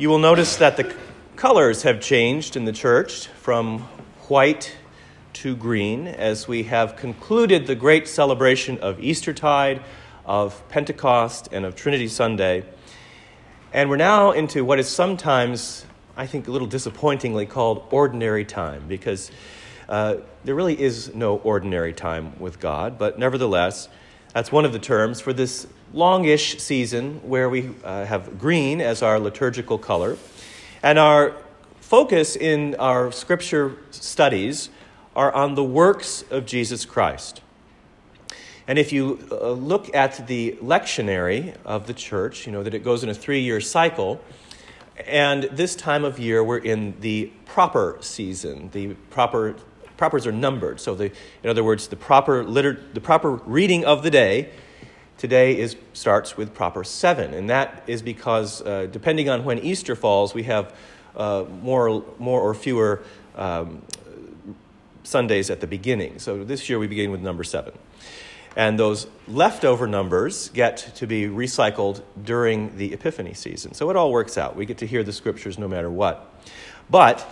You will notice that the colors have changed in the church from white to green as we have concluded the great celebration of Eastertide, of Pentecost, and of Trinity Sunday. And we're now into what is sometimes, I think, a little disappointingly called ordinary time because uh, there really is no ordinary time with God, but nevertheless, that's one of the terms for this longish season where we uh, have green as our liturgical color. And our focus in our scripture studies are on the works of Jesus Christ. And if you uh, look at the lectionary of the church, you know that it goes in a three year cycle. And this time of year, we're in the proper season. The proper propers are numbered. So, the, in other words, the proper, liter- the proper reading of the day today is, starts with proper seven. And that is because, uh, depending on when Easter falls, we have uh, more, more or fewer um, Sundays at the beginning. So this year we begin with number seven. And those leftover numbers get to be recycled during the Epiphany season. So it all works out. We get to hear the scriptures no matter what. But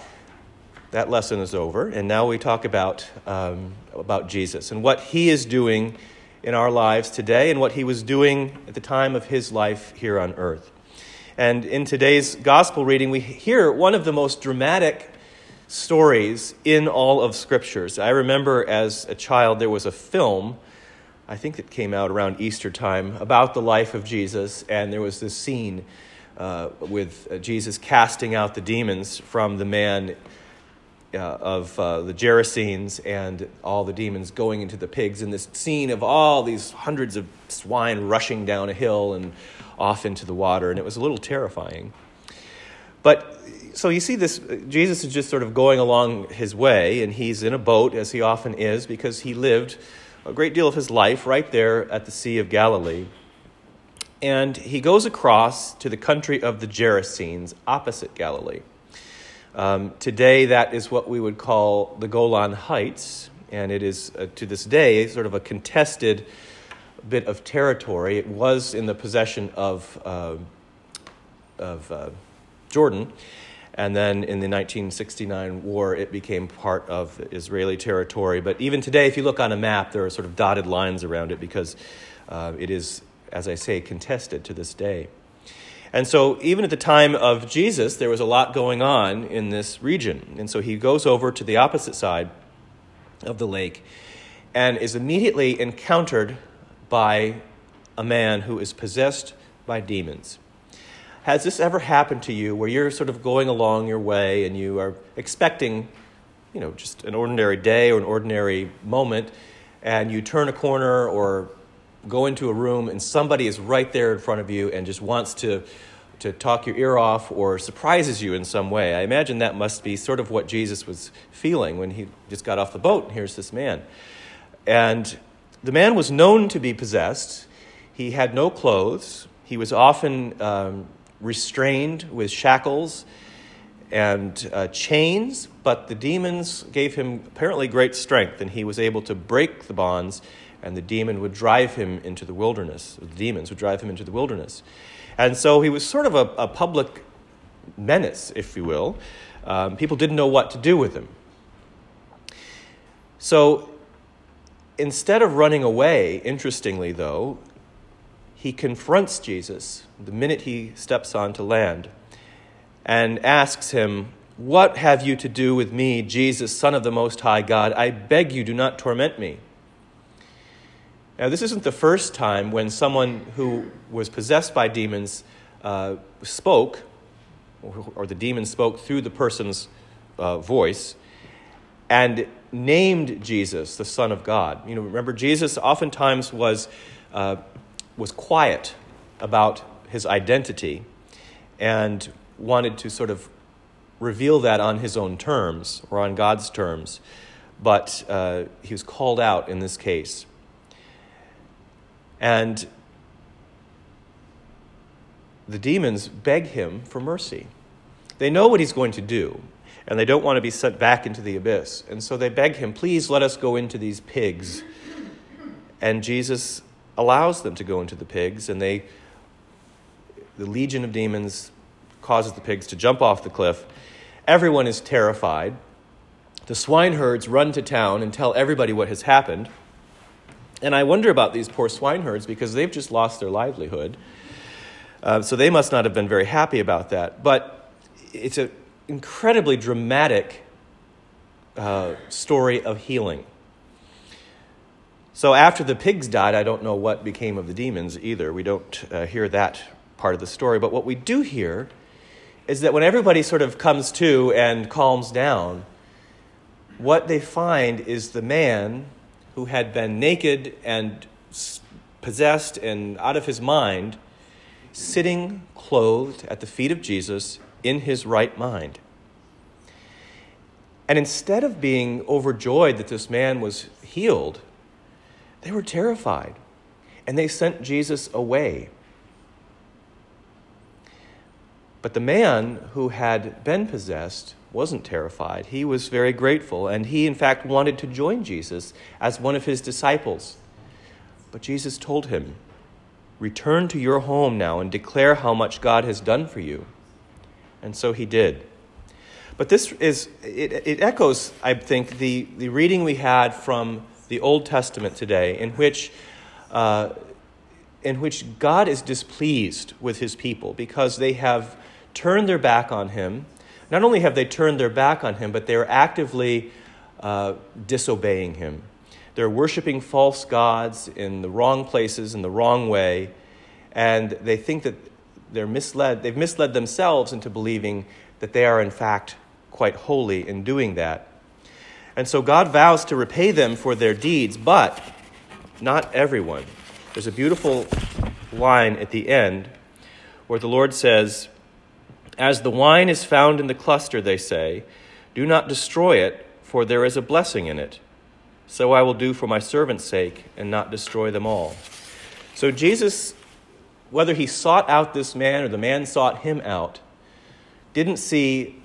that lesson is over, and now we talk about, um, about Jesus and what he is doing in our lives today and what he was doing at the time of his life here on earth. And in today's gospel reading, we hear one of the most dramatic stories in all of scriptures. I remember as a child, there was a film, I think it came out around Easter time, about the life of Jesus, and there was this scene uh, with Jesus casting out the demons from the man uh, of uh, the Gerasenes and all the demons going into the pigs, and this scene of all these hundreds of swine rushing down a hill and off into the water, and it was a little terrifying. But so you see this Jesus is just sort of going along his way, and he's in a boat, as he often is, because he lived a great deal of his life right there at the Sea of Galilee. And he goes across to the country of the Gerasenes, opposite Galilee. Um, today, that is what we would call the Golan Heights, and it is uh, to this day sort of a contested bit of territory. It was in the possession of, uh, of uh, Jordan, and then in the 1969 war, it became part of Israeli territory. But even today, if you look on a map, there are sort of dotted lines around it because uh, it is, as I say, contested to this day. And so, even at the time of Jesus, there was a lot going on in this region. And so, he goes over to the opposite side of the lake and is immediately encountered by a man who is possessed by demons. Has this ever happened to you where you're sort of going along your way and you are expecting, you know, just an ordinary day or an ordinary moment, and you turn a corner or go into a room and somebody is right there in front of you and just wants to to talk your ear off or surprises you in some way. I imagine that must be sort of what Jesus was feeling when he just got off the boat and here's this man. And the man was known to be possessed. He had no clothes. He was often um, restrained with shackles and uh, chains, but the demons gave him apparently great strength, and he was able to break the bonds, and the demon would drive him into the wilderness. The demons would drive him into the wilderness. And so he was sort of a, a public menace, if you will. Um, people didn't know what to do with him. So instead of running away, interestingly, though, he confronts Jesus the minute he steps onto land and asks him, What have you to do with me, Jesus, Son of the Most High God? I beg you, do not torment me. Now, this isn't the first time when someone who was possessed by demons uh, spoke, or, the demon spoke through the person's uh, voice, and named Jesus the Son of God. You know, remember, Jesus oftentimes was, uh, was quiet about his identity and wanted to sort of reveal that on his own terms or on God's terms, but uh, he was called out in this case. And the demons beg him for mercy. They know what he's going to do, and they don't want to be sent back into the abyss. And so they beg him, please let us go into these pigs. And Jesus allows them to go into the pigs, and they, the legion of demons causes the pigs to jump off the cliff. Everyone is terrified. The swineherds run to town and tell everybody what has happened. And I wonder about these poor swineherds because they've just lost their livelihood. Uh, so they must not have been very happy about that. But it's an incredibly dramatic uh, story of healing. So after the pigs died, I don't know what became of the demons either. We don't uh, hear that part of the story. But what we do hear is that when everybody sort of comes to and calms down, what they find is the man who had been naked and possessed and out of his mind sitting clothed at the feet of Jesus in his right mind. And instead of being overjoyed that this man was healed, they were terrified and they sent Jesus away. But the man who had been possessed wasn't terrified. He was very grateful, and he, in fact, wanted to join Jesus as one of his disciples. But Jesus told him, Return to your home now and declare how much God has done for you. And so he did. But this is, it, it echoes, I think, the, the reading we had from the Old Testament today, in which, uh, in which God is displeased with his people because they have turned their back on him. Not only have they turned their back on him, but they are actively uh, disobeying him. They're worshiping false gods in the wrong places, in the wrong way, and they think that they're misled. They've misled themselves into believing that they are, in fact, quite holy in doing that. And so God vows to repay them for their deeds, but not everyone. There's a beautiful line at the end where the Lord says, As the wine is found in the cluster, they say, do not destroy it, for there is a blessing in it. So I will do for my servant's sake and not destroy them all. So Jesus, whether he sought out this man or the man sought him out, didn't see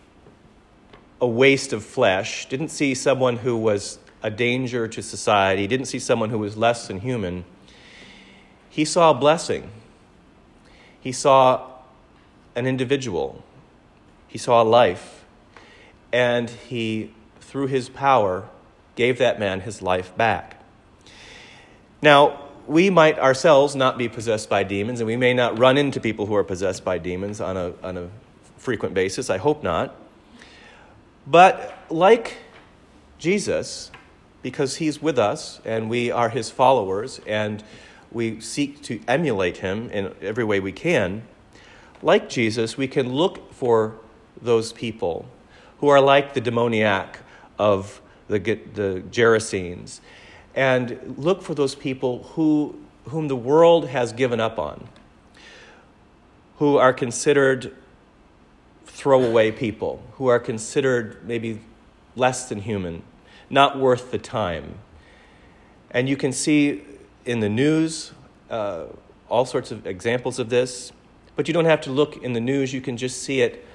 a waste of flesh, didn't see someone who was a danger to society, didn't see someone who was less than human. He saw a blessing. He saw an individual. He saw a life. And he, through his power, gave that man his life back. Now, we might ourselves not be possessed by demons, and we may not run into people who are possessed by demons on a, on a frequent basis. I hope not. But like Jesus, because he's with us and we are his followers and we seek to emulate him in every way we can, like Jesus, we can look for those people who are like the demoniac of the, the Gerasenes and look for those people who, whom the world has given up on, who are considered throwaway people who are considered maybe less than human, not worth the time. And you can see in the news uh, all sorts of examples of this, but you don't have to look in the news, you can just see it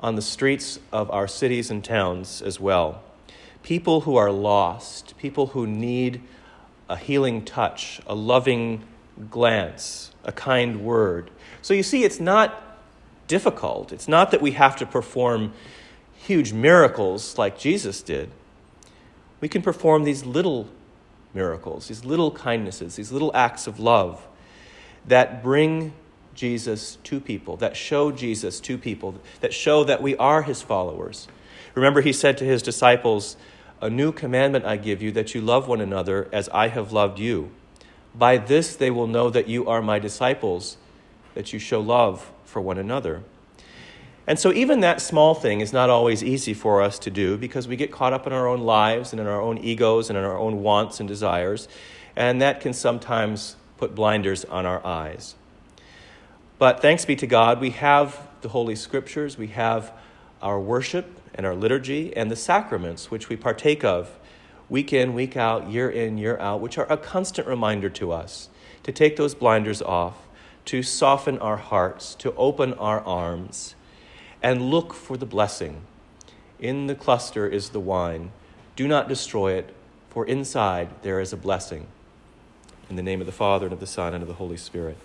on the streets of our cities and towns as well. People who are lost, people who need a healing touch, a loving glance, a kind word. So you see, it's not difficult. It's not that we have to perform huge miracles like Jesus did. We can perform these little miracles, these little kindnesses, these little acts of love that bring Jesus to people, that show Jesus to people, that show that we are his followers. Remember, he said to his disciples, A new commandment I give you, that you love one another as I have loved you. By this they will know that you are my disciples, that you show love for one another. And so, even that small thing is not always easy for us to do because we get caught up in our own lives and in our own egos and in our own wants and desires, and that can sometimes put blinders on our eyes. But thanks be to God, we have the Holy Scriptures, we have our worship and our liturgy and the sacraments which we partake of week in, week out, year in, year out, which are a constant reminder to us to take those blinders off to soften our hearts, to open our arms, and look for the blessing. In the cluster is the wine. Do not destroy it, for inside there is a blessing. In the name of the Father, and of the Son, and of the Holy Spirit.